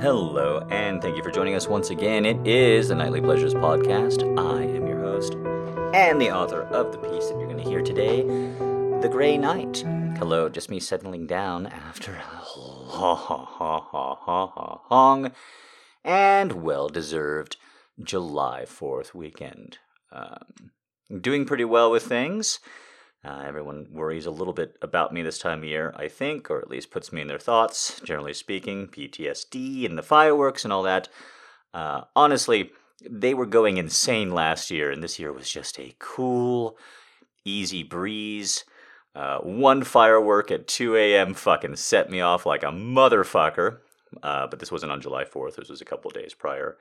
Hello, and thank you for joining us once again. It is the Nightly Pleasures Podcast. I am your host and the author of the piece that you're going to hear today, The Grey Knight. Hello, just me settling down after a long and well deserved July 4th weekend. Um, doing pretty well with things. Uh, everyone worries a little bit about me this time of year, I think, or at least puts me in their thoughts, generally speaking, PTSD and the fireworks and all that. Uh, honestly, they were going insane last year, and this year was just a cool, easy breeze. Uh, one firework at 2 a.m. fucking set me off like a motherfucker. Uh, but this wasn't on July 4th, this was a couple days prior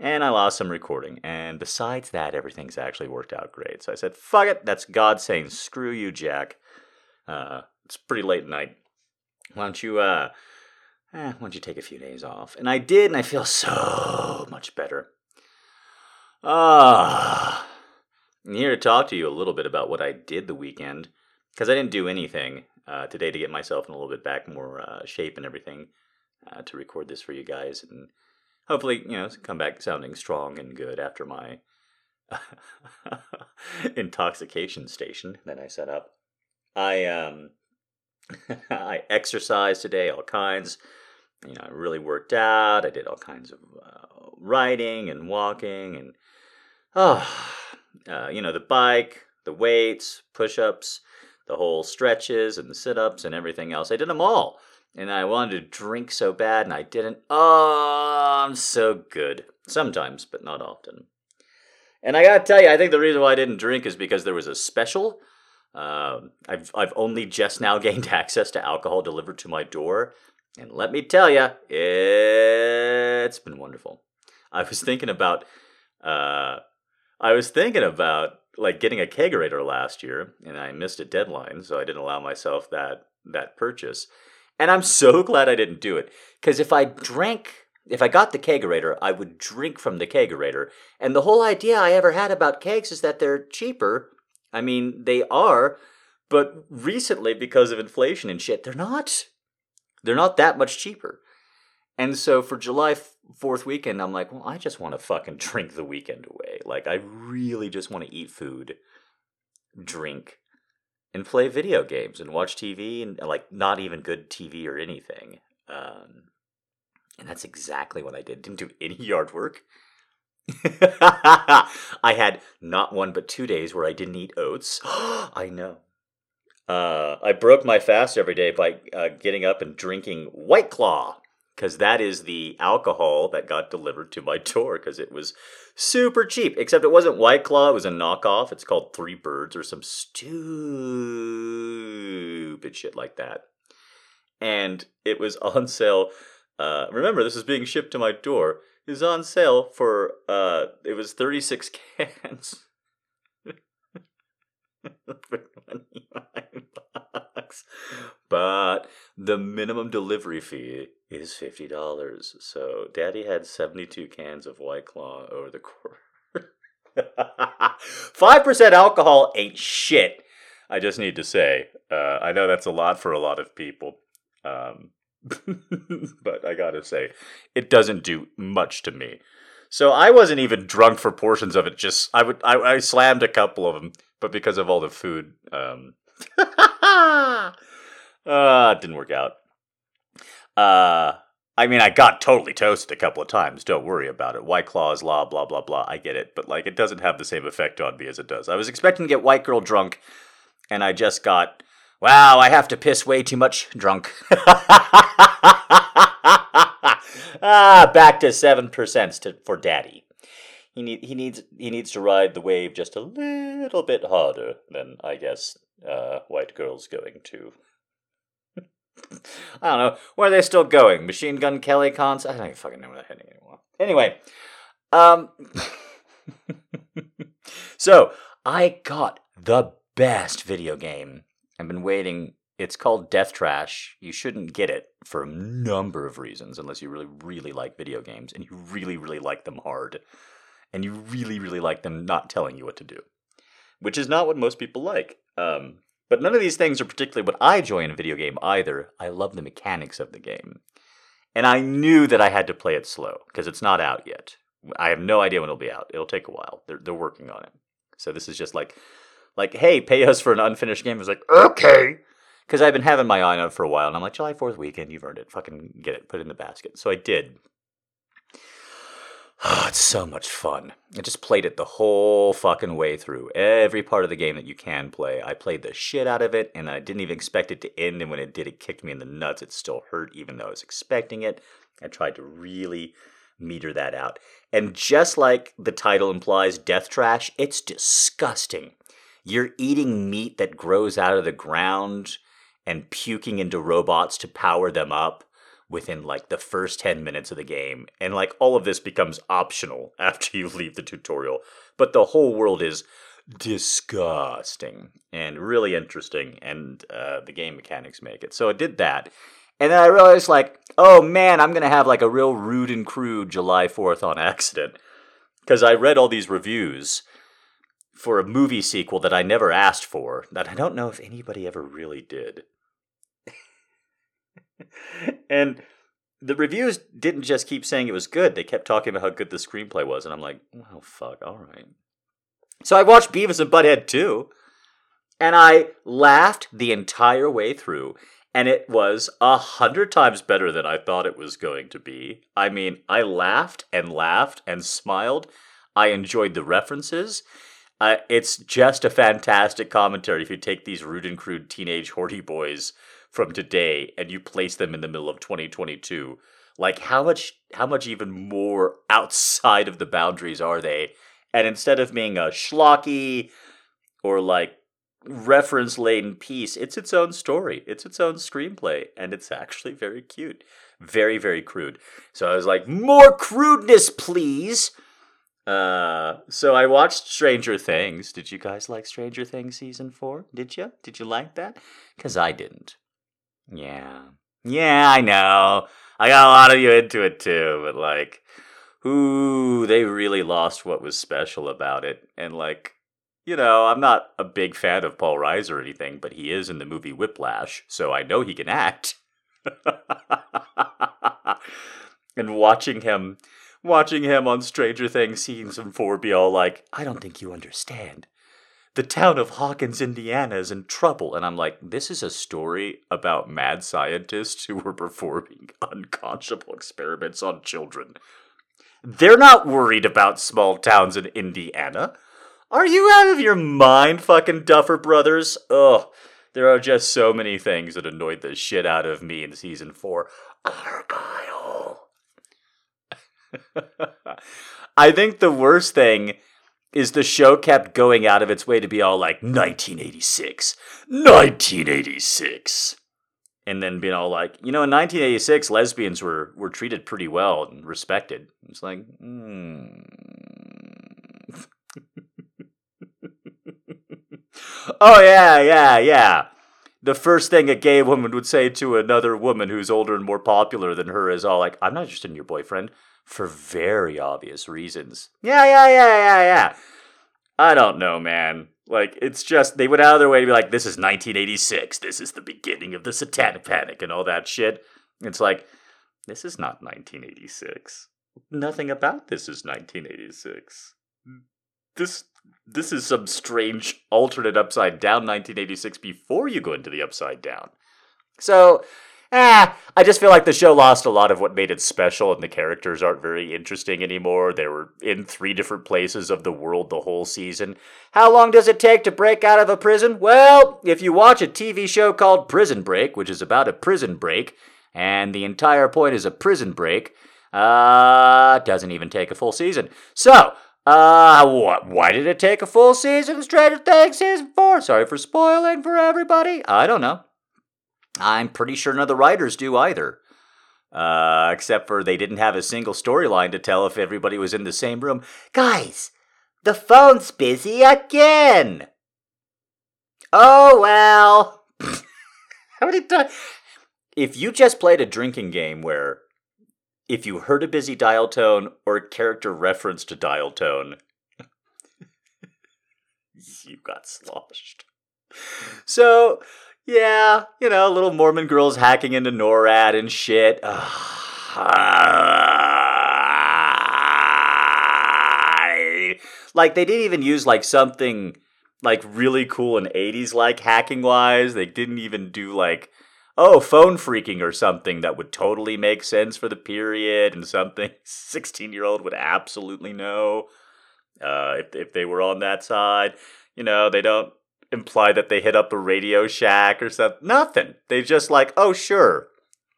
and I lost some recording. And besides that, everything's actually worked out great. So I said, fuck it, that's God saying, screw you, Jack. Uh, it's pretty late at night. Why don't you, uh, eh, why don't you take a few days off? And I did, and I feel so much better. Ah, I'm here to talk to you a little bit about what I did the weekend, because I didn't do anything uh, today to get myself in a little bit back more uh, shape and everything uh, to record this for you guys. And hopefully, you know, come back sounding strong and good after my intoxication station that I set up. I um I exercised today, all kinds. You know, I really worked out. I did all kinds of uh, riding and walking, and oh, uh, you know, the bike, the weights, push-ups, the whole stretches and the sit-ups and everything else. I did them all and I wanted to drink so bad and I didn't. Oh, I'm so good. Sometimes, but not often. And I gotta tell you, I think the reason why I didn't drink is because there was a special. Um, I've I've only just now gained access to alcohol delivered to my door, and let me tell you, it's been wonderful. I was thinking about, uh, I was thinking about like getting a kegerator last year, and I missed a deadline, so I didn't allow myself that that purchase. And I'm so glad I didn't do it. Because if I drank, if I got the kegerator, I would drink from the kegerator. And the whole idea I ever had about kegs is that they're cheaper. I mean, they are, but recently, because of inflation and shit, they're not. They're not that much cheaper. And so for July 4th weekend, I'm like, well, I just want to fucking drink the weekend away. Like, I really just want to eat food, drink, and play video games and watch TV and like not even good TV or anything. Um, and that's exactly what I did. Didn't do any yard work. I had not one but two days where I didn't eat oats. I know. Uh, I broke my fast every day by uh, getting up and drinking White Claw because that is the alcohol that got delivered to my door because it was super cheap. Except it wasn't White Claw; it was a knockoff. It's called Three Birds or some stupid shit like that. And it was on sale. Uh, remember, this is being shipped to my door. It was on sale for uh, it was thirty six cans. for 29 bucks. But the minimum delivery fee is $50. So daddy had 72 cans of White Claw over the course. 5% alcohol ain't shit. I just need to say. Uh, I know that's a lot for a lot of people. Um, but I gotta say, it doesn't do much to me. So I wasn't even drunk for portions of it. Just I would I, I slammed a couple of them, but because of all the food, um, uh, it didn't work out. Uh, I mean, I got totally toasted a couple of times. Don't worry about it. White Claws, law, blah, blah, blah. I get it. But, like, it doesn't have the same effect on me as it does. I was expecting to get White Girl drunk, and I just got, wow, I have to piss way too much drunk. ah, back to 7% to, for daddy. He, need, he, needs, he needs to ride the wave just a little bit harder than, I guess, uh, White Girl's going to. I don't know. Where are they still going? Machine Gun Kelly cons? I don't even fucking know where they're heading anymore. Anyway, um, so I got the best video game. I've been waiting. It's called Death Trash. You shouldn't get it for a number of reasons, unless you really, really like video games and you really, really like them hard, and you really, really like them not telling you what to do, which is not what most people like. Um, but none of these things are particularly what I enjoy in a video game either. I love the mechanics of the game. And I knew that I had to play it slow because it's not out yet. I have no idea when it'll be out. It'll take a while. They're they're working on it. So this is just like like, hey, pay us for an unfinished game. I was like, okay. Because I've been having my eye on it for a while, and I'm like, July 4th weekend, you've earned it. Fucking get it, put it in the basket. So I did. Oh, it's so much fun. I just played it the whole fucking way through. Every part of the game that you can play. I played the shit out of it, and I didn't even expect it to end. And when it did, it kicked me in the nuts. It still hurt, even though I was expecting it. I tried to really meter that out. And just like the title implies, Death Trash, it's disgusting. You're eating meat that grows out of the ground and puking into robots to power them up within like the first 10 minutes of the game. And like all of this becomes optional after you leave the tutorial. But the whole world is disgusting and really interesting. And uh, the game mechanics make it. So I did that. And then I realized, like, oh man, I'm going to have like a real rude and crude July 4th on accident. Because I read all these reviews for a movie sequel that I never asked for, that I don't know if anybody ever really did. and the reviews didn't just keep saying it was good, they kept talking about how good the screenplay was. And I'm like, oh, fuck, all right. So I watched Beavis and Butthead 2, and I laughed the entire way through. And it was a hundred times better than I thought it was going to be. I mean, I laughed and laughed and smiled. I enjoyed the references. Uh, it's just a fantastic commentary if you take these rude and crude teenage horty boys from today and you place them in the middle of 2022 like how much how much even more outside of the boundaries are they and instead of being a schlocky or like reference laden piece it's its own story it's its own screenplay and it's actually very cute very very crude so i was like more crudeness please uh, so I watched Stranger Things. Did you guys like Stranger Things season four? Did you? Did you like that? Because I didn't. Yeah. Yeah, I know. I got a lot of you into it too, but like, ooh, they really lost what was special about it. And like, you know, I'm not a big fan of Paul Reiser or anything, but he is in the movie Whiplash, so I know he can act. and watching him watching him on Stranger Things season four be all like, I don't think you understand. The town of Hawkins, Indiana is in trouble. And I'm like, this is a story about mad scientists who were performing unconscionable experiments on children. They're not worried about small towns in Indiana. Are you out of your mind, fucking Duffer Brothers? Ugh. There are just so many things that annoyed the shit out of me in season four. Argyle. I think the worst thing is the show kept going out of its way to be all like 1986, 1986, and then being all like, you know, in 1986, lesbians were were treated pretty well and respected. It's like, hmm. oh yeah, yeah, yeah. The first thing a gay woman would say to another woman who's older and more popular than her is all like, "I'm not interested in your boyfriend." For very obvious reasons. Yeah, yeah, yeah, yeah, yeah. I don't know, man. Like, it's just, they went out of their way to be like, this is 1986. This is the beginning of the satanic panic and all that shit. It's like, this is not 1986. Nothing about this is 1986. This this is some strange alternate upside down 1986 before you go into the upside down. So, ah, I just feel like the show lost a lot of what made it special, and the characters aren't very interesting anymore. They were in three different places of the world the whole season. How long does it take to break out of a prison? Well, if you watch a TV show called Prison Break, which is about a prison break, and the entire point is a prison break, uh, doesn't even take a full season. So, uh, what? Why did it take a full season? Stranger Things season four. Sorry for spoiling for everybody. I don't know. I'm pretty sure none of the writers do either. Uh, except for they didn't have a single storyline to tell if everybody was in the same room. Guys, the phone's busy again. Oh well. How many times? If you just played a drinking game where if you heard a busy dial tone or a character referenced a dial tone, you got sloshed. So yeah, you know, little Mormon girls hacking into NORAD and shit. Like they didn't even use like something like really cool and 80s like hacking wise. They didn't even do like oh, phone freaking or something that would totally make sense for the period and something 16 year old would absolutely know uh, if, if they were on that side. You know, they don't imply that they hit up a Radio Shack or something. Nothing. They just like, oh, sure.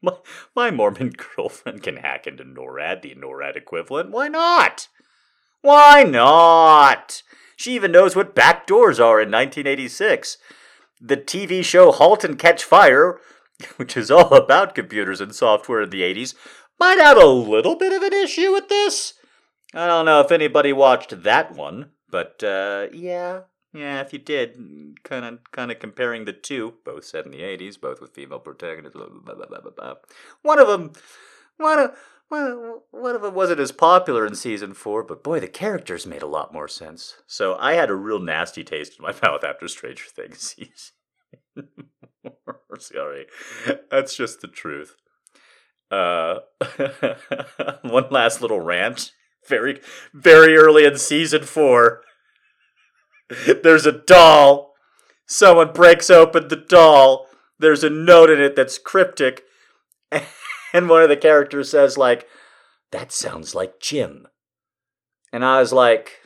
My, my Mormon girlfriend can hack into NORAD, the NORAD equivalent. Why not? Why not? She even knows what backdoors are in 1986. The TV show Halt and Catch Fire, which is all about computers and software in the 80s, might have a little bit of an issue with this. I don't know if anybody watched that one, but uh, yeah, yeah, if you did, kind of, kind of comparing the two, both set in the '80s, both with female protagonists. Blah, blah, blah, one of them, one of one of them wasn't as popular in season four, but boy, the characters made a lot more sense. So I had a real nasty taste in my mouth after Stranger Things season. Sorry, that's just the truth. Uh, one last little rant. Very, very early in season four there's a doll. Someone breaks open the doll. There's a note in it that's cryptic. And one of the characters says, like, that sounds like Jim. And I was like,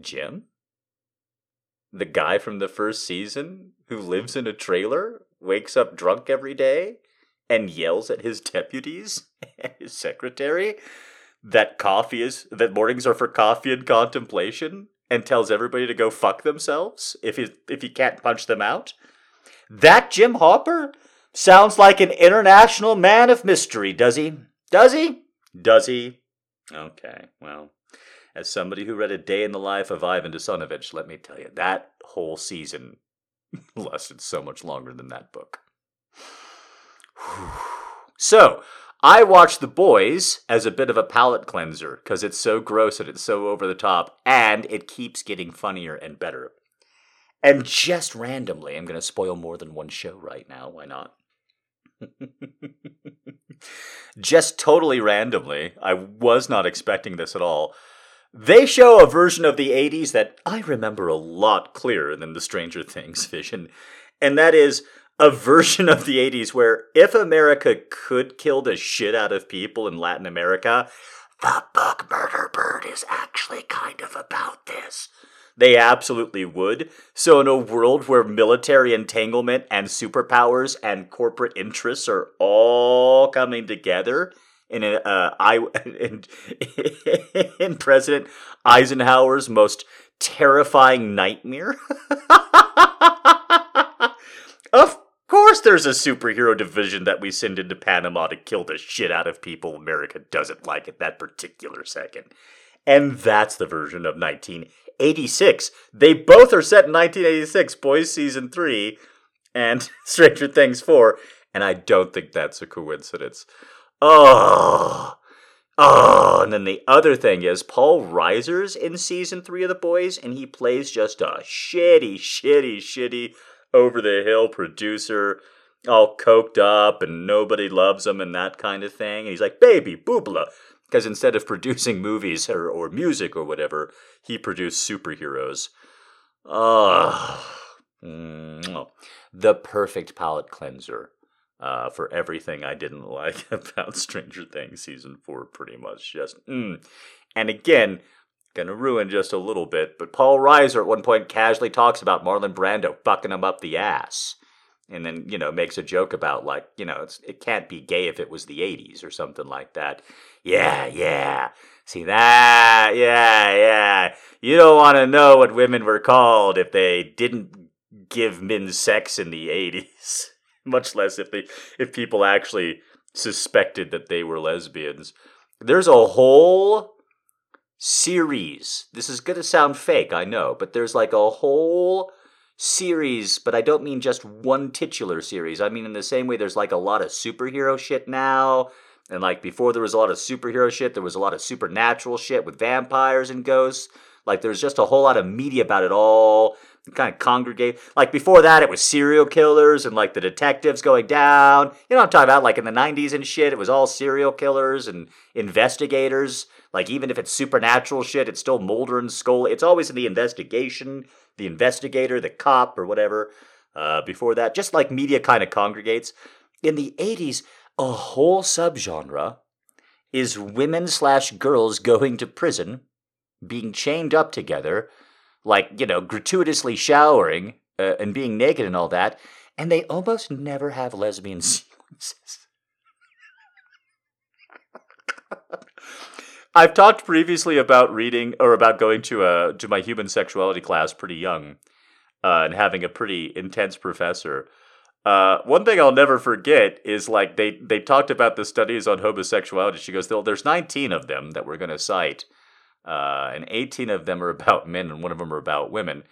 Jim? The guy from the first season who lives in a trailer, wakes up drunk every day, and yells at his deputies and his secretary that coffee is that mornings are for coffee and contemplation and tells everybody to go fuck themselves if he if he can't punch them out. That Jim Hopper sounds like an international man of mystery, does he? Does he? Does he? Okay, well, as somebody who read a day in the life of Ivan Denisovich, let me tell you, that whole season lasted so much longer than that book. so, I watch The Boys as a bit of a palate cleanser because it's so gross and it's so over the top, and it keeps getting funnier and better. And just randomly, I'm going to spoil more than one show right now. Why not? just totally randomly, I was not expecting this at all. They show a version of the 80s that I remember a lot clearer than the Stranger Things vision, and that is a version of the 80s where if America could kill the shit out of people in Latin America, the book Murder Bird is actually kind of about this. They absolutely would. So, in a world where military entanglement and superpowers and corporate interests are all coming together in, a, uh, I, in, in President Eisenhower's most terrifying nightmare, course there's a superhero division that we send into Panama to kill the shit out of people America doesn't like at that particular second. And that's the version of 1986. They both are set in 1986, Boys Season 3 and Stranger Things 4. And I don't think that's a coincidence. Oh. Oh, and then the other thing is Paul Reiser's in season three of The Boys, and he plays just a shitty, shitty, shitty over the hill producer, all coked up and nobody loves him and that kind of thing. And he's like, baby, boobla. Because instead of producing movies or, or music or whatever, he produced superheroes. Mm, the perfect palate cleanser uh, for everything I didn't like about Stranger Things season four, pretty much. Just, mm. and again, Gonna ruin just a little bit, but Paul Reiser at one point casually talks about Marlon Brando fucking him up the ass. And then, you know, makes a joke about, like, you know, it can't be gay if it was the 80s or something like that. Yeah, yeah. See that? Yeah, yeah. You don't want to know what women were called if they didn't give men sex in the 80s. Much less if they if people actually suspected that they were lesbians. There's a whole series. This is going to sound fake, I know, but there's like a whole series, but I don't mean just one titular series. I mean, in the same way, there's like a lot of superhero shit now. And like before, there was a lot of superhero shit, there was a lot of supernatural shit with vampires and ghosts. Like there's just a whole lot of media about it all kind of congregate. Like before that, it was serial killers and like the detectives going down. You know what I'm talking about? Like in the 90s and shit, it was all serial killers and investigators. Like even if it's supernatural shit, it's still Mulder and Scully. It's always in the investigation, the investigator, the cop, or whatever. Uh, before that, just like media kind of congregates. In the 80s, a whole subgenre is women slash girls going to prison, being chained up together, like, you know, gratuitously showering uh, and being naked and all that, and they almost never have lesbian sequences. I've talked previously about reading or about going to a to my human sexuality class pretty young, uh, and having a pretty intense professor. Uh, one thing I'll never forget is like they they talked about the studies on homosexuality. She goes, "There's 19 of them that we're going to cite, uh, and 18 of them are about men, and one of them are about women."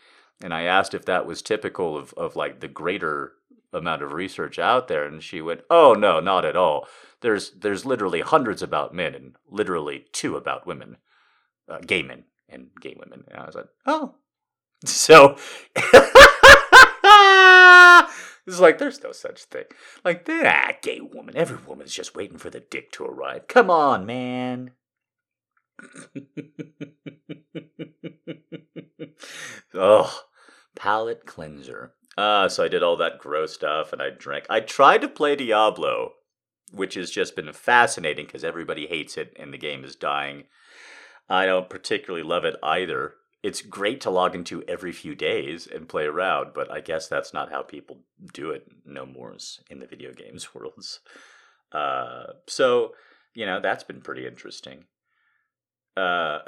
And I asked if that was typical of of like the greater amount of research out there, and she went, "Oh no, not at all." there's there's literally hundreds about men and literally two about women, uh, gay men and gay women. And I was like, oh, so it's like there's no such thing. Like that gay woman. Every woman's just waiting for the dick to arrive. Come on, man. oh, palate cleanser. Uh, so I did all that gross stuff and I drank. I tried to play Diablo which has just been fascinating because everybody hates it and the game is dying. I don't particularly love it either. It's great to log into every few days and play around, but I guess that's not how people do it no more in the video games worlds. Uh, so, you know, that's been pretty interesting. Uh,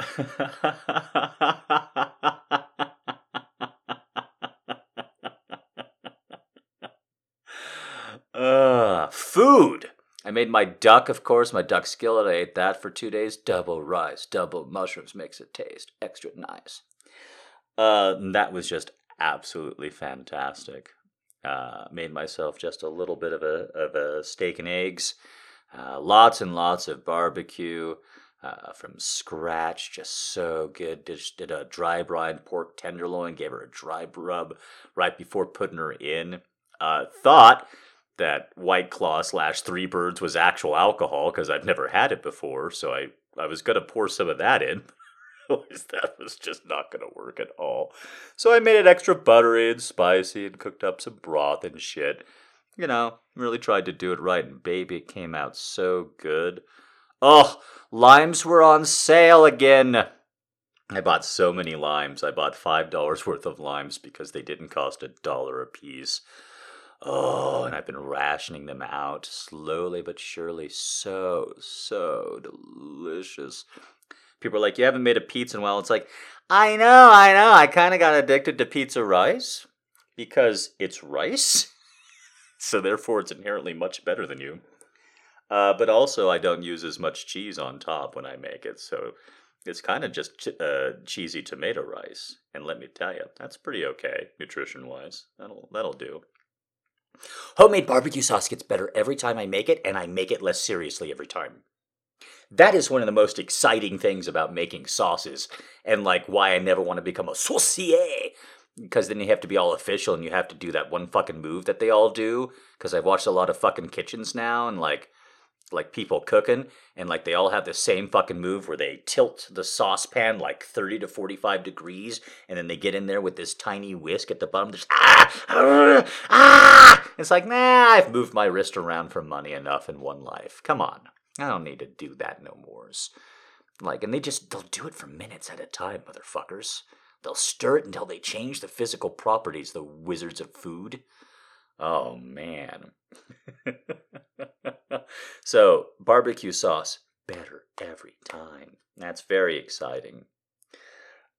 uh, food. I made my duck, of course, my duck skillet. I ate that for two days. Double rice, double mushrooms makes it taste extra nice. Uh, that was just absolutely fantastic. Uh, made myself just a little bit of a of a steak and eggs. Uh, lots and lots of barbecue uh, from scratch, just so good. Just did a dry brine pork tenderloin. Gave her a dry rub right before putting her in. Uh, thought that White Claw slash Three Birds was actual alcohol because I've never had it before. So I, I was going to pour some of that in. that was just not going to work at all. So I made it extra buttery and spicy and cooked up some broth and shit. You know, really tried to do it right. And baby, it came out so good. Oh, limes were on sale again. I bought so many limes. I bought $5 worth of limes because they didn't cost a dollar a piece. Oh, and I've been rationing them out slowly but surely. So, so delicious. People are like, You haven't made a pizza in a while. It's like, I know, I know. I kind of got addicted to pizza rice because it's rice. so, therefore, it's inherently much better than you. Uh, but also, I don't use as much cheese on top when I make it. So, it's kind of just uh, cheesy tomato rice. And let me tell you, that's pretty okay nutrition wise. That'll, that'll do. Homemade barbecue sauce gets better every time I make it, and I make it less seriously every time. That is one of the most exciting things about making sauces, and like why I never want to become a saucier. Because then you have to be all official and you have to do that one fucking move that they all do. Because I've watched a lot of fucking kitchens now, and like like people cooking and like they all have the same fucking move where they tilt the saucepan like 30 to 45 degrees and then they get in there with this tiny whisk at the bottom just ah, ah, ah. it's like nah i've moved my wrist around for money enough in one life. Come on. I don't need to do that no more. Like and they just they'll do it for minutes at a time motherfuckers. They'll stir it until they change the physical properties the wizards of food. Oh man so, barbecue sauce, better every time. That's very exciting.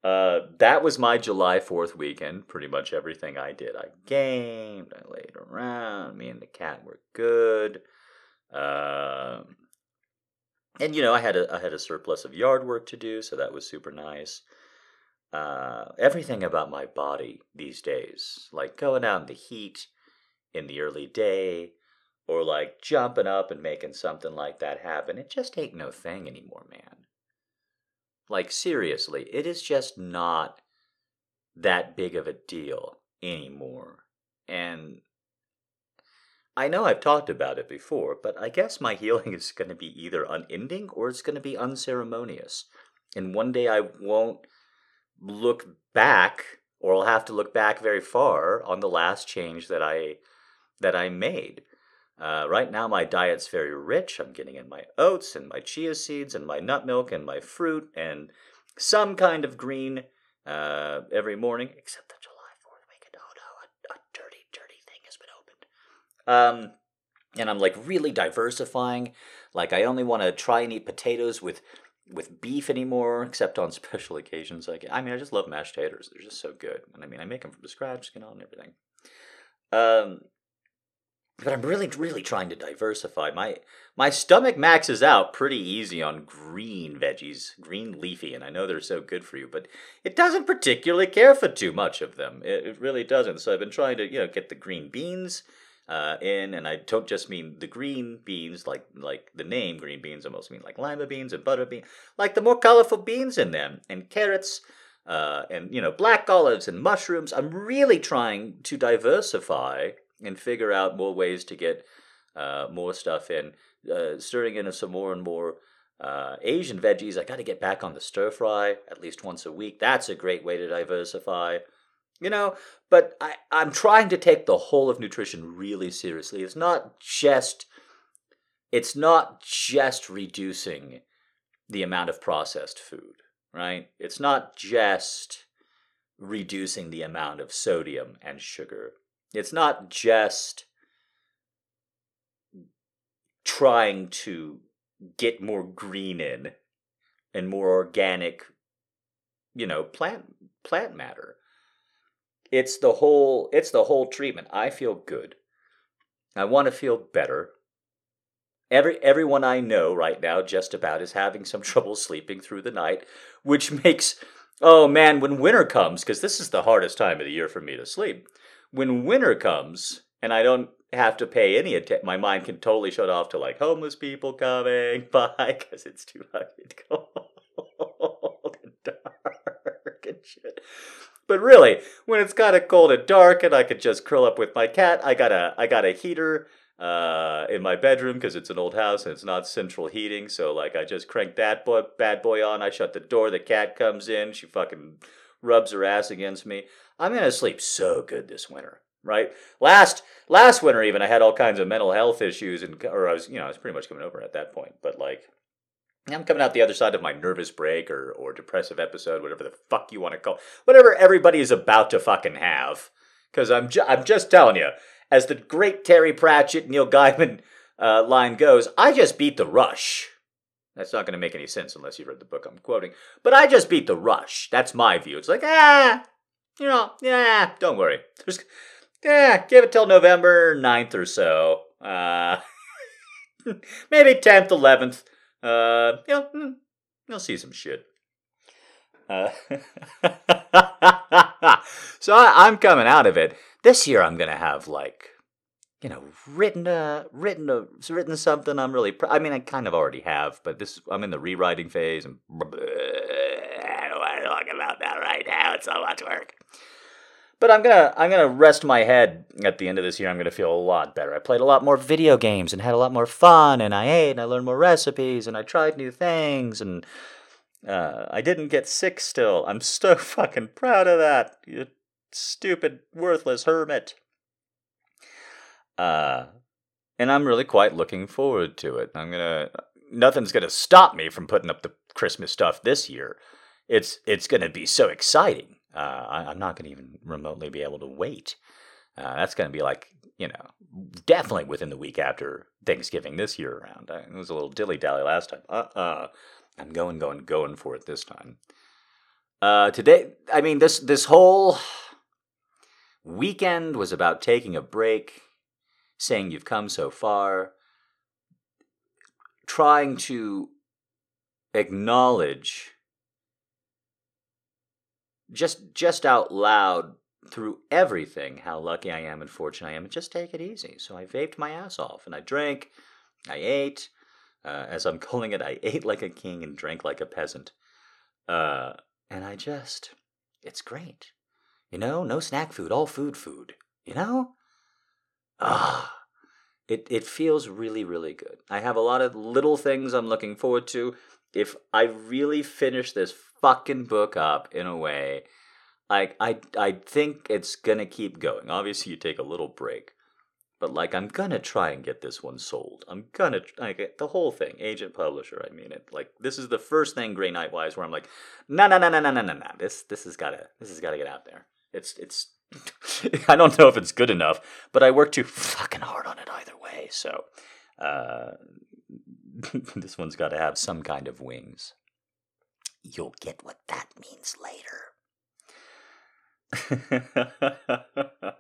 Uh, that was my July 4th weekend. Pretty much everything I did. I gamed, I laid around, me and the cat were good. Uh, and you know, I had a I had a surplus of yard work to do, so that was super nice. Uh, everything about my body these days, like going out in the heat in the early day, or like jumping up and making something like that happen. It just ain't no thing anymore, man. Like, seriously, it is just not that big of a deal anymore. And I know I've talked about it before, but I guess my healing is going to be either unending or it's going to be unceremonious. And one day I won't look back or I'll have to look back very far on the last change that I that I made. Uh, right now, my diet's very rich. I'm getting in my oats and my chia seeds and my nut milk and my fruit and some kind of green uh, every morning, except the July 4th weekend. Oh no, a, a dirty, dirty thing has been opened. Um, and I'm like really diversifying. Like I only want to try and eat potatoes with with beef anymore, except on special occasions. Like I mean, I just love mashed taters. They're just so good. And I mean, I make them from scratch, you know, and everything. Um, but I'm really, really trying to diversify. My my stomach maxes out pretty easy on green veggies, green leafy, and I know they're so good for you, but it doesn't particularly care for too much of them. It, it really doesn't. So I've been trying to, you know, get the green beans uh, in, and I don't just mean the green beans, like like the name green beans. I also mean like lima beans and butter beans, like the more colorful beans in them, and carrots. Uh, and you know black olives and mushrooms i'm really trying to diversify and figure out more ways to get uh, more stuff in. Uh, stirring in some more and more uh, Asian veggies. I got to get back on the stir fry at least once a week. That's a great way to diversify. You know, but I, I'm trying to take the whole of nutrition really seriously. It's not just it's not just reducing the amount of processed food, right? It's not just reducing the amount of sodium and sugar. It's not just trying to get more green in and more organic you know plant plant matter. It's the whole it's the whole treatment. I feel good. I want to feel better. Every everyone i know right now just about is having some trouble sleeping through the night which makes oh man when winter comes because this is the hardest time of the year for me to sleep when winter comes and I don't have to pay any attention, my mind can totally shut off to like homeless people coming by because it's too fucking cold and dark and shit. But really, when it's kind of cold and dark, and I could just curl up with my cat, I got a I got a heater uh, in my bedroom because it's an old house and it's not central heating. So like, I just crank that boy, bad boy on. I shut the door. The cat comes in. She fucking rubs her ass against me. I'm gonna sleep so good this winter, right? Last last winter even I had all kinds of mental health issues and or I was you know I was pretty much coming over at that point, but like I'm coming out the other side of my nervous break or or depressive episode, whatever the fuck you want to call, whatever everybody is about to fucking have. Because I'm ju- I'm just telling you, as the great Terry Pratchett Neil Gaiman uh, line goes, I just beat the rush. That's not going to make any sense unless you've read the book I'm quoting. But I just beat the rush. That's my view. It's like, ah, you know, yeah, don't worry. There's, yeah, give it till November 9th or so. Uh, maybe 10th, 11th. Uh, you know, hmm, you'll see some shit. Uh, so I, I'm coming out of it. This year I'm gonna have like, you know, written a written a written something. I'm really. Pr- I mean, I kind of already have, but this I'm in the rewriting phase, and about that It's so much work. But I'm gonna I'm gonna rest my head at the end of this year. I'm gonna feel a lot better. I played a lot more video games and had a lot more fun, and I ate and I learned more recipes and I tried new things and uh, I didn't get sick. Still, I'm so fucking proud of that. You stupid, worthless hermit. Uh, and I'm really quite looking forward to it. I'm gonna nothing's gonna stop me from putting up the Christmas stuff this year it's it's going to be so exciting. Uh, I, am not going to even remotely be able to wait. Uh, that's going to be like you know definitely within the week after Thanksgiving this year around. I, it was a little dilly dally last time. Uh uh-uh. uh, I'm going going going for it this time. Uh, today, I mean this this whole weekend was about taking a break, saying you've come so far, trying to acknowledge just just out loud through everything how lucky I am and fortunate I am and just take it easy. So I vaped my ass off and I drank, I ate, uh, as I'm calling it, I ate like a king and drank like a peasant. Uh, and I just, it's great. You know, no snack food, all food food. You know? Ah. It it feels really, really good. I have a lot of little things I'm looking forward to. If I really finish this fucking book up in a way, I I I think it's gonna keep going. Obviously you take a little break. But like I'm gonna try and get this one sold. I'm gonna like the whole thing, agent publisher. I mean it. Like this is the first thing Grey Knight wise where I'm like, no no no no no no no no. This this has gotta this has gotta get out there. It's it's I don't know if it's good enough, but I worked too fucking hard on it either way. So uh, this one's got to have some kind of wings. You'll get what that means later.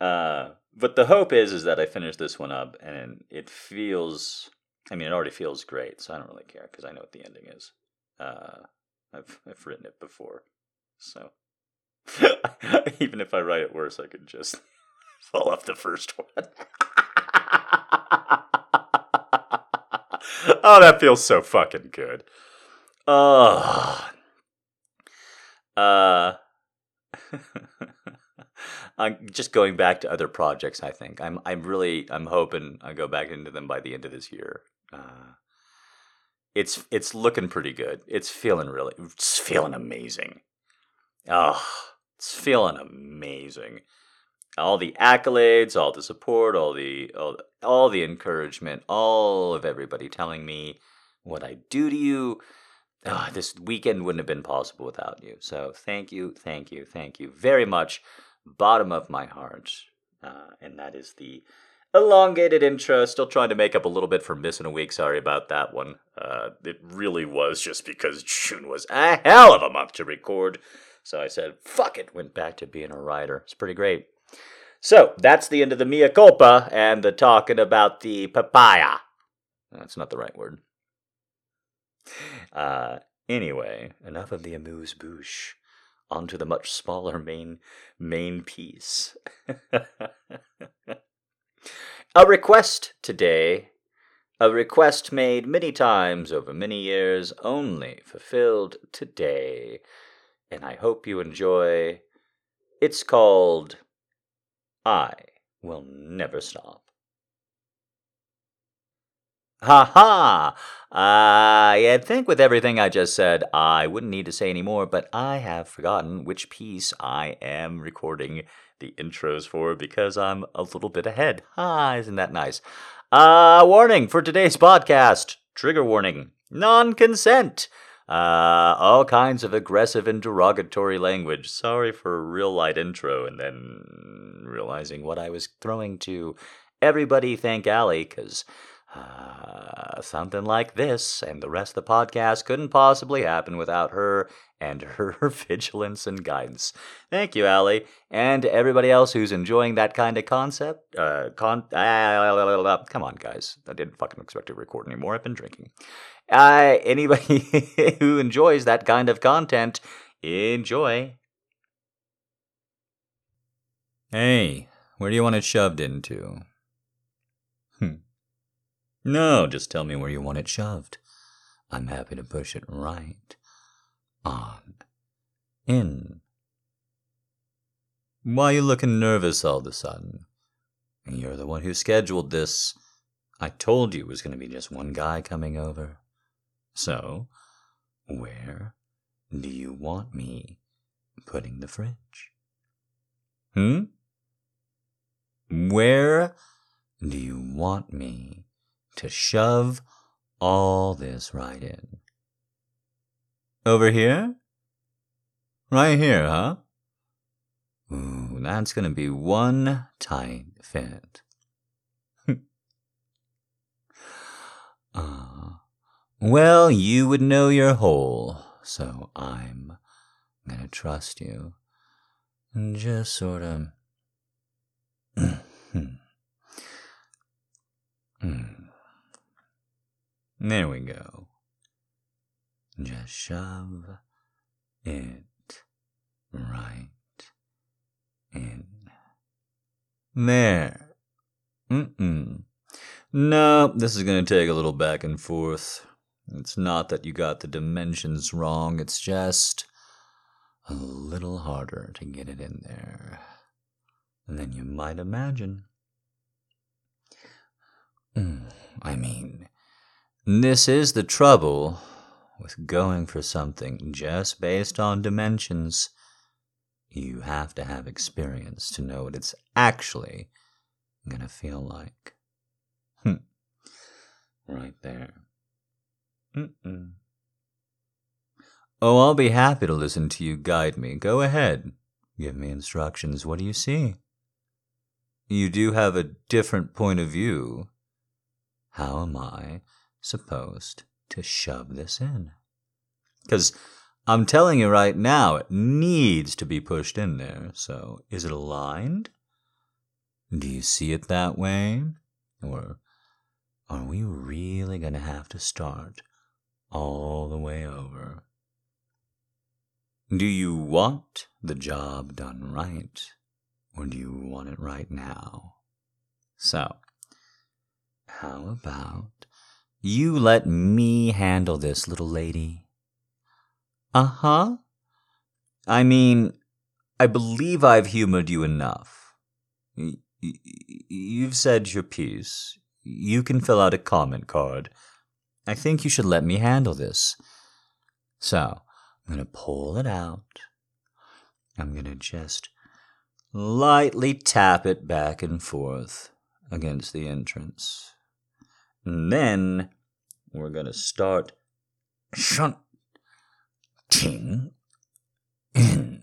uh, but the hope is is that I finish this one up and it feels. I mean, it already feels great, so I don't really care because I know what the ending is. Uh, I've I've written it before, so Even if I write it worse, I could just fall off the first one. oh, that feels so fucking good. Oh. Uh I'm just going back to other projects, I think. I'm I'm really I'm hoping I go back into them by the end of this year. Uh it's it's looking pretty good. It's feeling really it's feeling amazing. Oh, it's feeling amazing. All the accolades, all the support, all the all, all the encouragement, all of everybody telling me what I do to you. Oh, this weekend wouldn't have been possible without you. So thank you, thank you, thank you very much, bottom of my heart. Uh, and that is the elongated intro. Still trying to make up a little bit for missing a week. Sorry about that one. Uh, it really was just because June was a hell of a month to record. So I said, fuck it, went back to being a writer. It's pretty great. So that's the end of the mea culpa and the talking about the papaya. That's not the right word. Uh, anyway, enough of the amuse bouche. On to the much smaller main main piece. a request today. A request made many times over many years, only fulfilled today and I hope you enjoy. It's called I Will Never Stop. Ha ha! I think with everything I just said, I wouldn't need to say any more, but I have forgotten which piece I am recording the intros for because I'm a little bit ahead. Ah, isn't that nice? Uh, warning for today's podcast. Trigger warning. Non consent. Uh, all kinds of aggressive and derogatory language. Sorry for a real light intro and then realizing what I was throwing to everybody thank Allie, because uh, something like this and the rest of the podcast couldn't possibly happen without her and her vigilance and guidance. Thank you, Allie, and everybody else who's enjoying that kind of concept. Uh, con- uh, come on, guys. I didn't fucking expect to record anymore. I've been drinking. Uh, anybody who enjoys that kind of content, enjoy. Hey, where do you want it shoved into? Hmm. No, just tell me where you want it shoved. I'm happy to push it right on in. Why you looking nervous all of a sudden? You're the one who scheduled this. I told you it was going to be just one guy coming over. So, where do you want me putting the fridge? Hmm? Where do you want me to shove all this right in? Over here? Right here, huh? Ooh, that's gonna be one tight fit. Ah. uh, well, you would know your hole, so I'm gonna trust you. And just sort of. Hmm. Hmm. there we go. Just shove it right in. There. Mm-mm. No, this is gonna take a little back and forth. It's not that you got the dimensions wrong, it's just a little harder to get it in there than you might imagine. Mm, I mean, this is the trouble with going for something just based on dimensions. You have to have experience to know what it's actually gonna feel like. Hmm. Right there. Mm-mm. Oh, I'll be happy to listen to you guide me. Go ahead. Give me instructions. What do you see? You do have a different point of view. How am I supposed to shove this in? Because I'm telling you right now, it needs to be pushed in there. So, is it aligned? Do you see it that way? Or are we really going to have to start all the way over? Do you want the job done right? Or do you want it right now? So, how about you let me handle this, little lady? Uh huh. I mean, I believe I've humored you enough. Y- y- you've said your piece. You can fill out a comment card. I think you should let me handle this. So, I'm going to pull it out. I'm going to just lightly tap it back and forth against the entrance. And then we're going to start shunting in.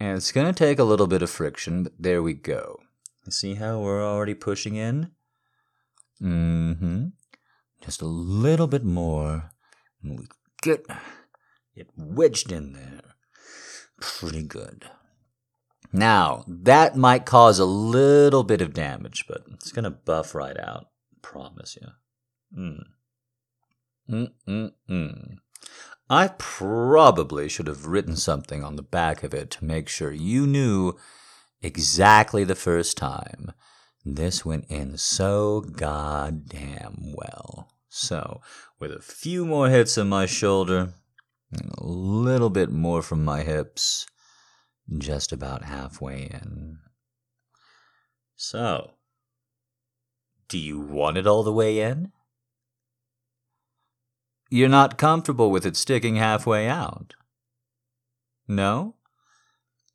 And it's going to take a little bit of friction, but there we go. See how we're already pushing in? Mm hmm. Just a little bit more. And we get it wedged in there. Pretty good. Now, that might cause a little bit of damage, but it's going to buff right out. Promise you. Mm. Mm-mm-mm. I probably should have written something on the back of it to make sure you knew exactly the first time. This went in so goddamn well. So, with a few more hits on my shoulder, a little bit more from my hips, just about halfway in. So, do you want it all the way in? You're not comfortable with it sticking halfway out? No?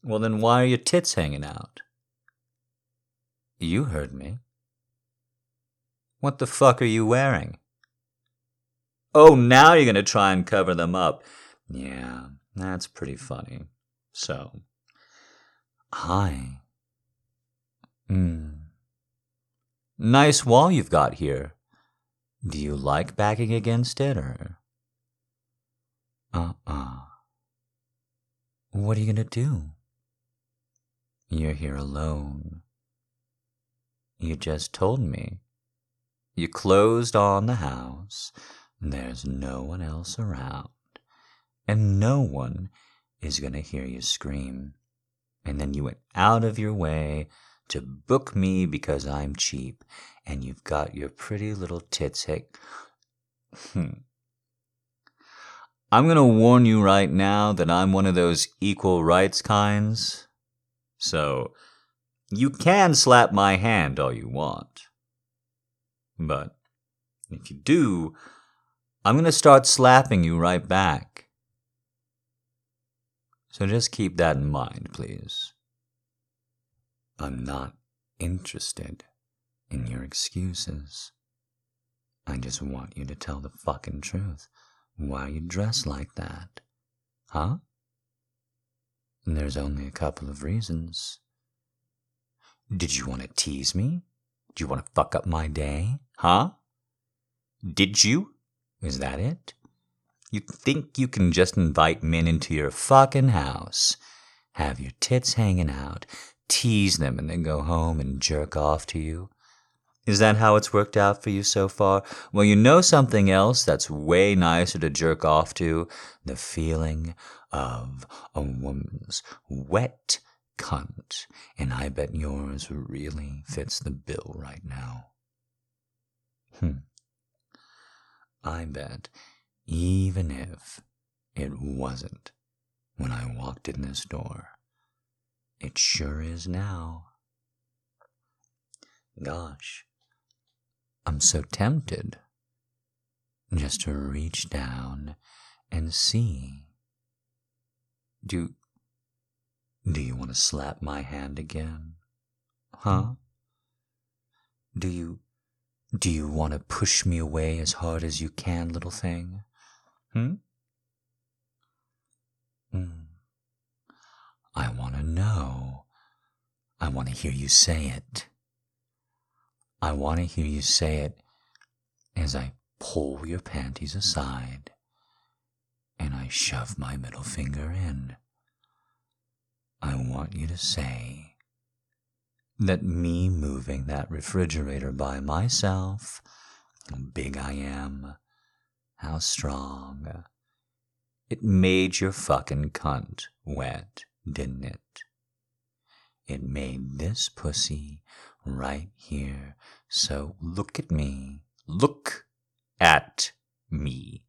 Well, then why are your tits hanging out? You heard me. What the fuck are you wearing? Oh, now you're going to try and cover them up. Yeah, that's pretty funny. So, hi. Hmm. Nice wall you've got here. Do you like backing against it, or? Uh-uh. What are you gonna do? You're here alone. You just told me. You closed on the house. There's no one else around. And no one is gonna hear you scream. And then you went out of your way to book me because I'm cheap and you've got your pretty little tits hick. Hmm. I'm going to warn you right now that I'm one of those equal rights kinds. So, you can slap my hand all you want. But if you do, I'm going to start slapping you right back. So just keep that in mind, please. I'm not interested in your excuses. I just want you to tell the fucking truth. Why you dress like that? Huh? And there's only a couple of reasons. Did you want to tease me? Do you want to fuck up my day? Huh? Did you? Is that it? You think you can just invite men into your fucking house, have your tits hanging out, tease them, and then go home and jerk off to you? Is that how it's worked out for you so far? Well, you know something else that's way nicer to jerk off to? The feeling of a woman's wet cunt. And I bet yours really fits the bill right now. Hmm. I bet even if it wasn't when I walked in this door. It sure is now. Gosh, I'm so tempted just to reach down and see. Do do you want to slap my hand again? Huh? Hmm. Do you do you want to push me away as hard as you can, little thing? Hmm? Mm. I want to know. I want to hear you say it. I want to hear you say it as I pull your panties aside and I shove my middle finger in. I want you to say that me moving that refrigerator by myself, how big I am, how strong, it made your fucking cunt wet, didn't it? It made this pussy right here. So look at me. Look at me.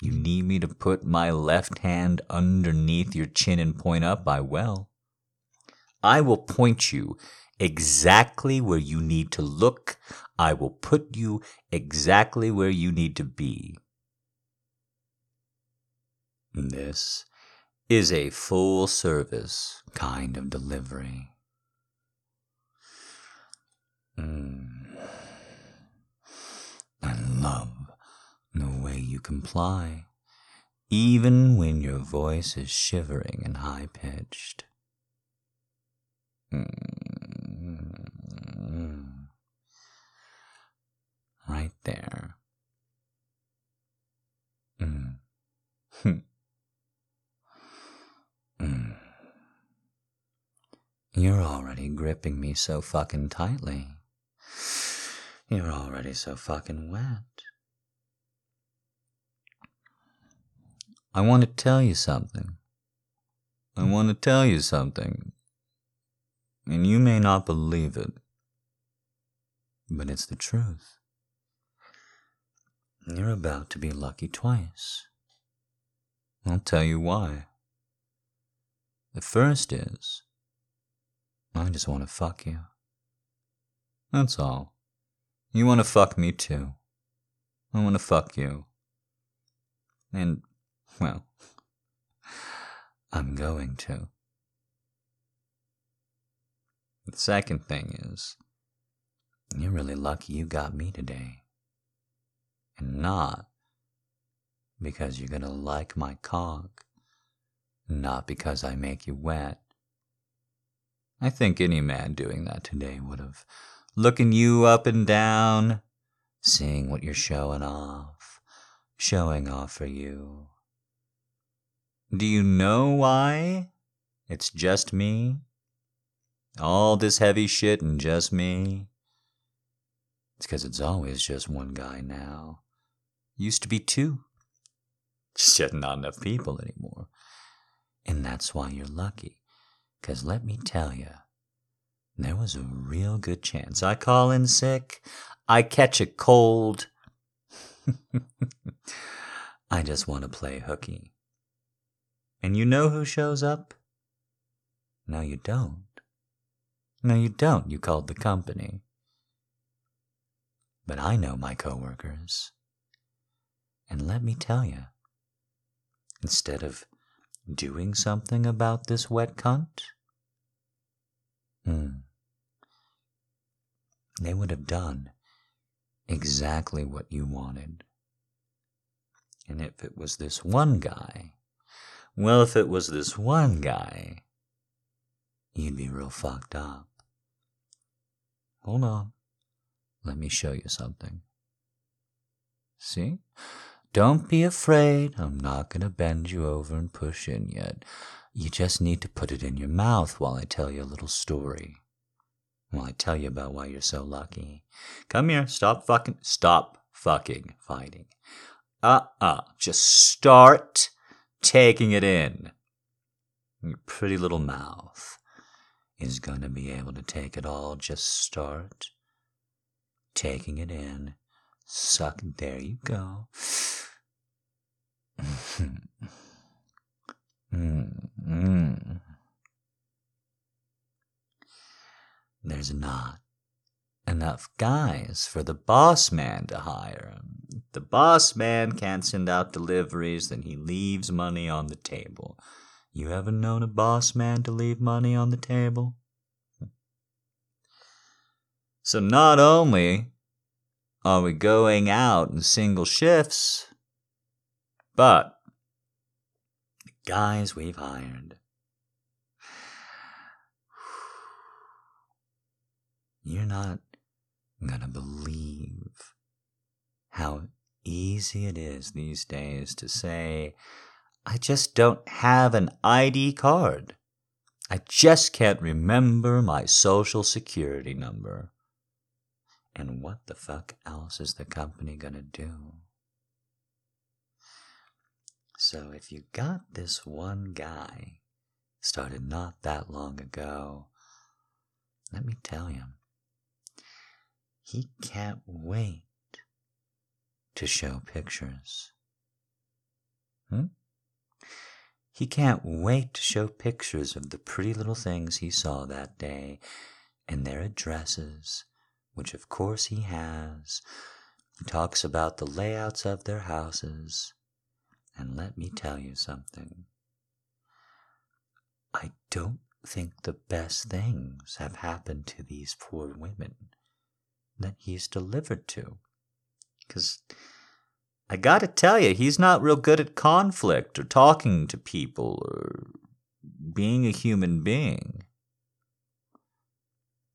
You need me to put my left hand underneath your chin and point up? I will. I will point you exactly where you need to look. I will put you exactly where you need to be. This is a full service kind of delivery. Mm. I love the way you comply, even when your voice is shivering and high pitched. Mm. Right there. Mm. Mm. You're already gripping me so fucking tightly. You're already so fucking wet. I want to tell you something. I want to tell you something. And you may not believe it, but it's the truth. You're about to be lucky twice. I'll tell you why. The first is, I just want to fuck you. That's all. You want to fuck me too. I want to fuck you. And, well, I'm going to. The second thing is, you're really lucky you got me today. And not because you're gonna like my cock not because I make you wet. I think any man doing that today would have looking you up and down, seeing what you're showing off, showing off for you. Do you know why? It's just me? All this heavy shit and just me? It's because it's always just one guy now. Used to be two. Just not enough people anymore. And that's why you're lucky. Because let me tell you, there was a real good chance I call in sick, I catch a cold. I just want to play hooky. And you know who shows up? No, you don't. No, you don't. You called the company. But I know my coworkers. And let me tell you, instead of doing something about this wet cunt? Hmm. They would have done exactly what you wanted. And if it was this one guy, well, if it was this one guy, you'd be real fucked up. Hold on. Let me show you something. See? Don't be afraid. I'm not going to bend you over and push in yet. You just need to put it in your mouth while I tell you a little story. While I tell you about why you're so lucky. Come here. Stop fucking. Stop fucking fighting. Uh uh. Just start taking it in. Your pretty little mouth is going to be able to take it all. Just start taking it in. Suck. There you go. Mm-hmm. There's not enough guys for the boss man to hire. The boss man can't send out deliveries, then he leaves money on the table. You ever known a boss man to leave money on the table? So not only are we going out in single shifts, but the guys we've hired. You're not gonna believe how easy it is these days to say, I just don't have an ID card. I just can't remember my social security number. And what the fuck else is the company gonna do? So if you got this one guy, started not that long ago, let me tell you, he can't wait to show pictures. Hmm? He can't wait to show pictures of the pretty little things he saw that day and their addresses which of course he has. He talks about the layouts of their houses. And let me tell you something. I don't think the best things have happened to these poor women that he's delivered to. Because I gotta tell you, he's not real good at conflict or talking to people or being a human being.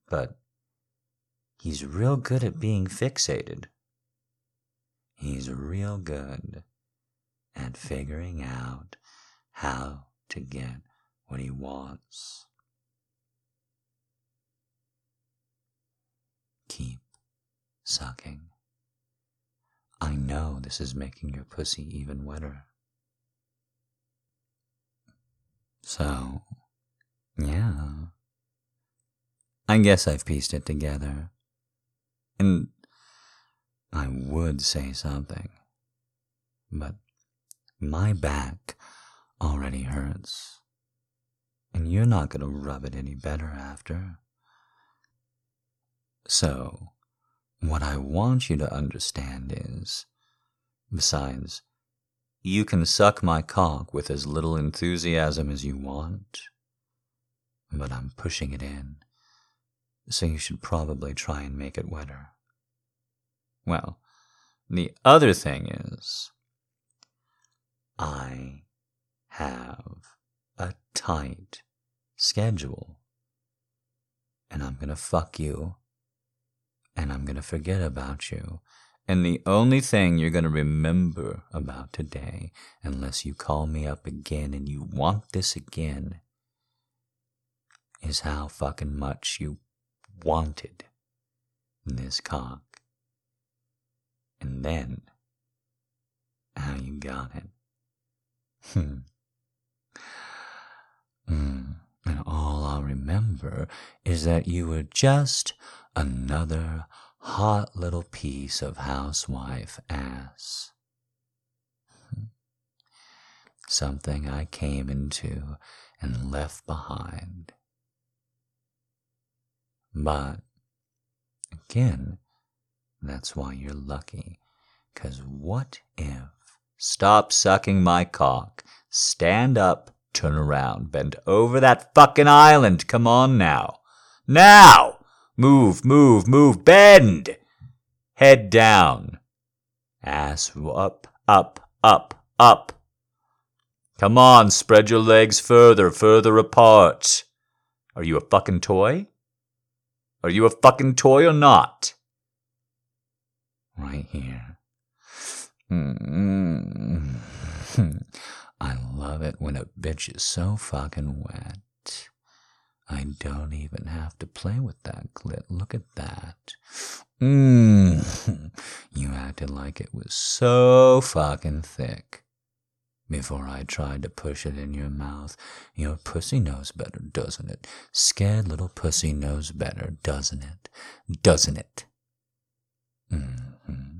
But He's real good at being fixated. He's real good at figuring out how to get what he wants. Keep sucking. I know this is making your pussy even wetter. So, yeah. I guess I've pieced it together. And I would say something, but my back already hurts. And you're not going to rub it any better after. So, what I want you to understand is, besides, you can suck my cock with as little enthusiasm as you want, but I'm pushing it in so you should probably try and make it wetter. Well, the other thing is, I have a tight schedule. And I'm gonna fuck you. And I'm gonna forget about you. And the only thing you're gonna remember about today, unless you call me up again and you want this again, is how fucking much you wanted this cock. And then how you got it. Hmm. Mm. And all I'll remember is that you were just another hot little piece of housewife ass. Hmm. Something I came into and left behind. But, again, that's why you're lucky. Cause what if? Stop sucking my cock. Stand up, turn around, bend over that fucking island. Come on now. Now! Move, move, move, bend! Head down. Ass up, up, up, up. Come on, spread your legs further, further apart. Are you a fucking toy? Are you a fucking toy or not? Right here. Mm-hmm. I love it when a bitch is so fucking wet. I don't even have to play with that clit. Look at that. Mmm. You acted like it was so fucking thick before I tried to push it in your mouth. Your pussy knows better, doesn't it? Scared little pussy knows better, doesn't it? Doesn't it? Mm-hmm.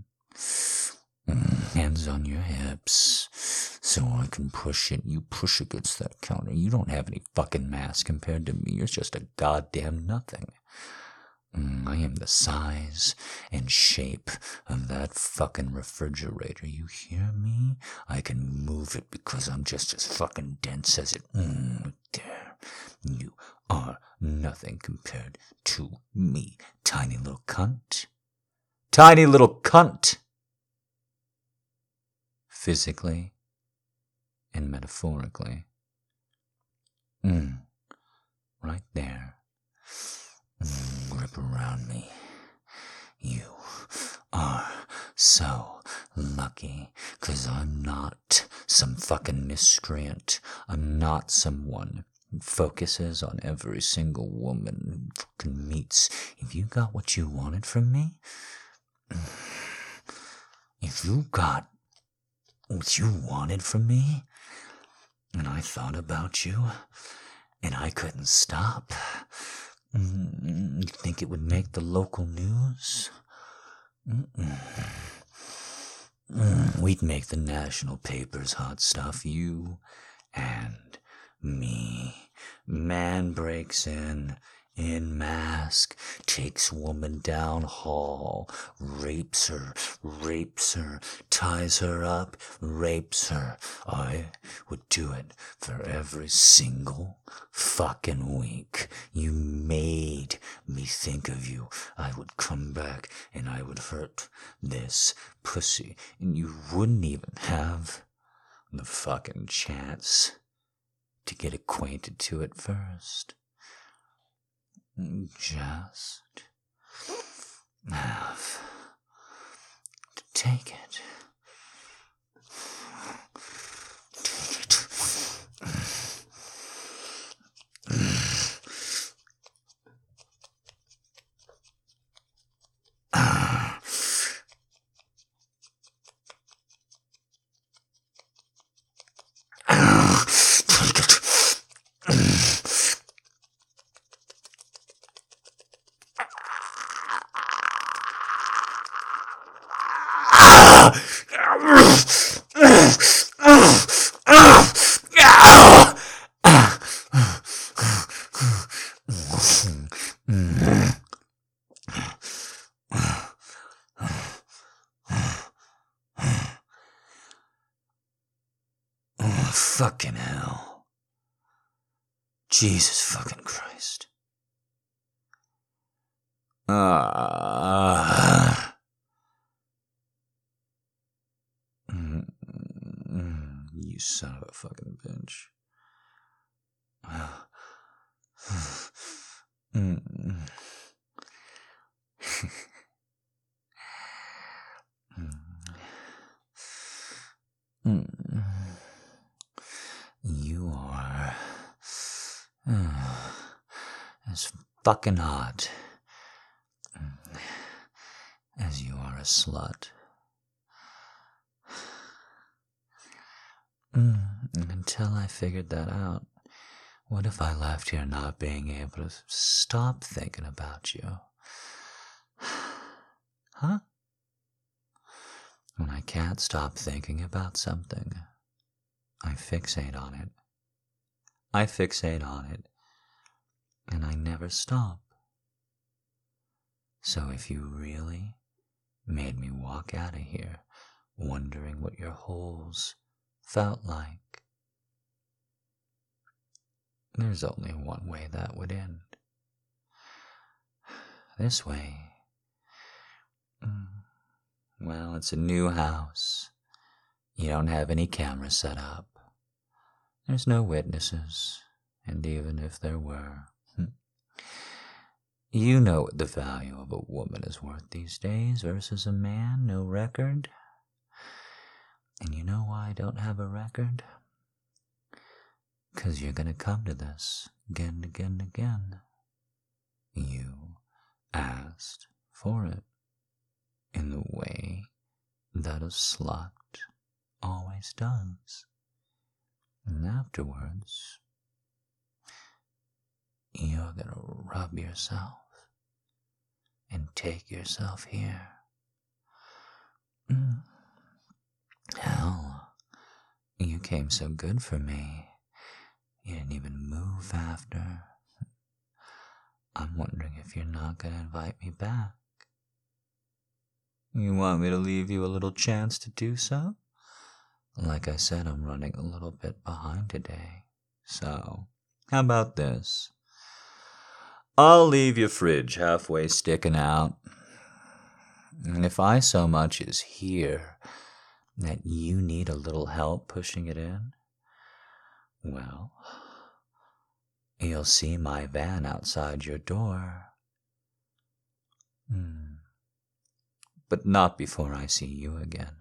Hands on your hips. so I can push it. You push against that counter. You don't have any fucking mass compared to me. You're just a goddamn nothing. Mm, I am the size and shape of that fucking refrigerator. You hear me? I can move it because I'm just as fucking dense as it. Mm, there. You are nothing compared to me, tiny little cunt. Tiny little cunt! Physically and metaphorically. Mm, right there. Mm, grip around me. You are so lucky, cause I'm not some fucking miscreant. I'm not someone who focuses on every single woman who fucking meets. If you got what you wanted from me, if you got what you wanted from me, and I thought about you, and I couldn't stop, Mm, you think it would make the local news? Mm-mm. Mm, we'd make the national papers hot stuff. You and me. Man breaks in in mask, takes woman down hall, rapes her, rapes her, ties her up, rapes her. I would do it for every single fucking week. You made me think of you. I would come back and I would hurt this pussy, and you wouldn't even have the fucking chance to get acquainted to it first. Just have to take it. Take Oh, fucking hell. Jesus fucking Christ. Ah. Mm, mm, you son of a fucking bitch. Mm. You are as fucking hot as you are a slut. Mm, Until I figured that out, what if I left here not being able to stop thinking about you? Huh? When I can't stop thinking about something, I fixate on it. I fixate on it, and I never stop. So if you really made me walk out of here wondering what your holes felt like, there's only one way that would end. This way. Mm, Well, it's a new house. You don't have any cameras set up. There's no witnesses, and even if there were, hmm, you know what the value of a woman is worth these days versus a man, no record. And you know why I don't have a record? Because you're going to come to this again and again and again. You asked for it in the way that a slut always does. And afterwards, you're gonna rub yourself and take yourself here. Mm. Hell, you came so good for me. You didn't even move after. I'm wondering if you're not to invite me back. You want me to leave you a little chance to do so? Like I said, I'm running a little bit behind today. So, how about this? I'll leave your fridge halfway sticking out. And if I so much as hear that you need a little help pushing it in, well, you'll see my van outside your door. Hmm. But not before I see you again.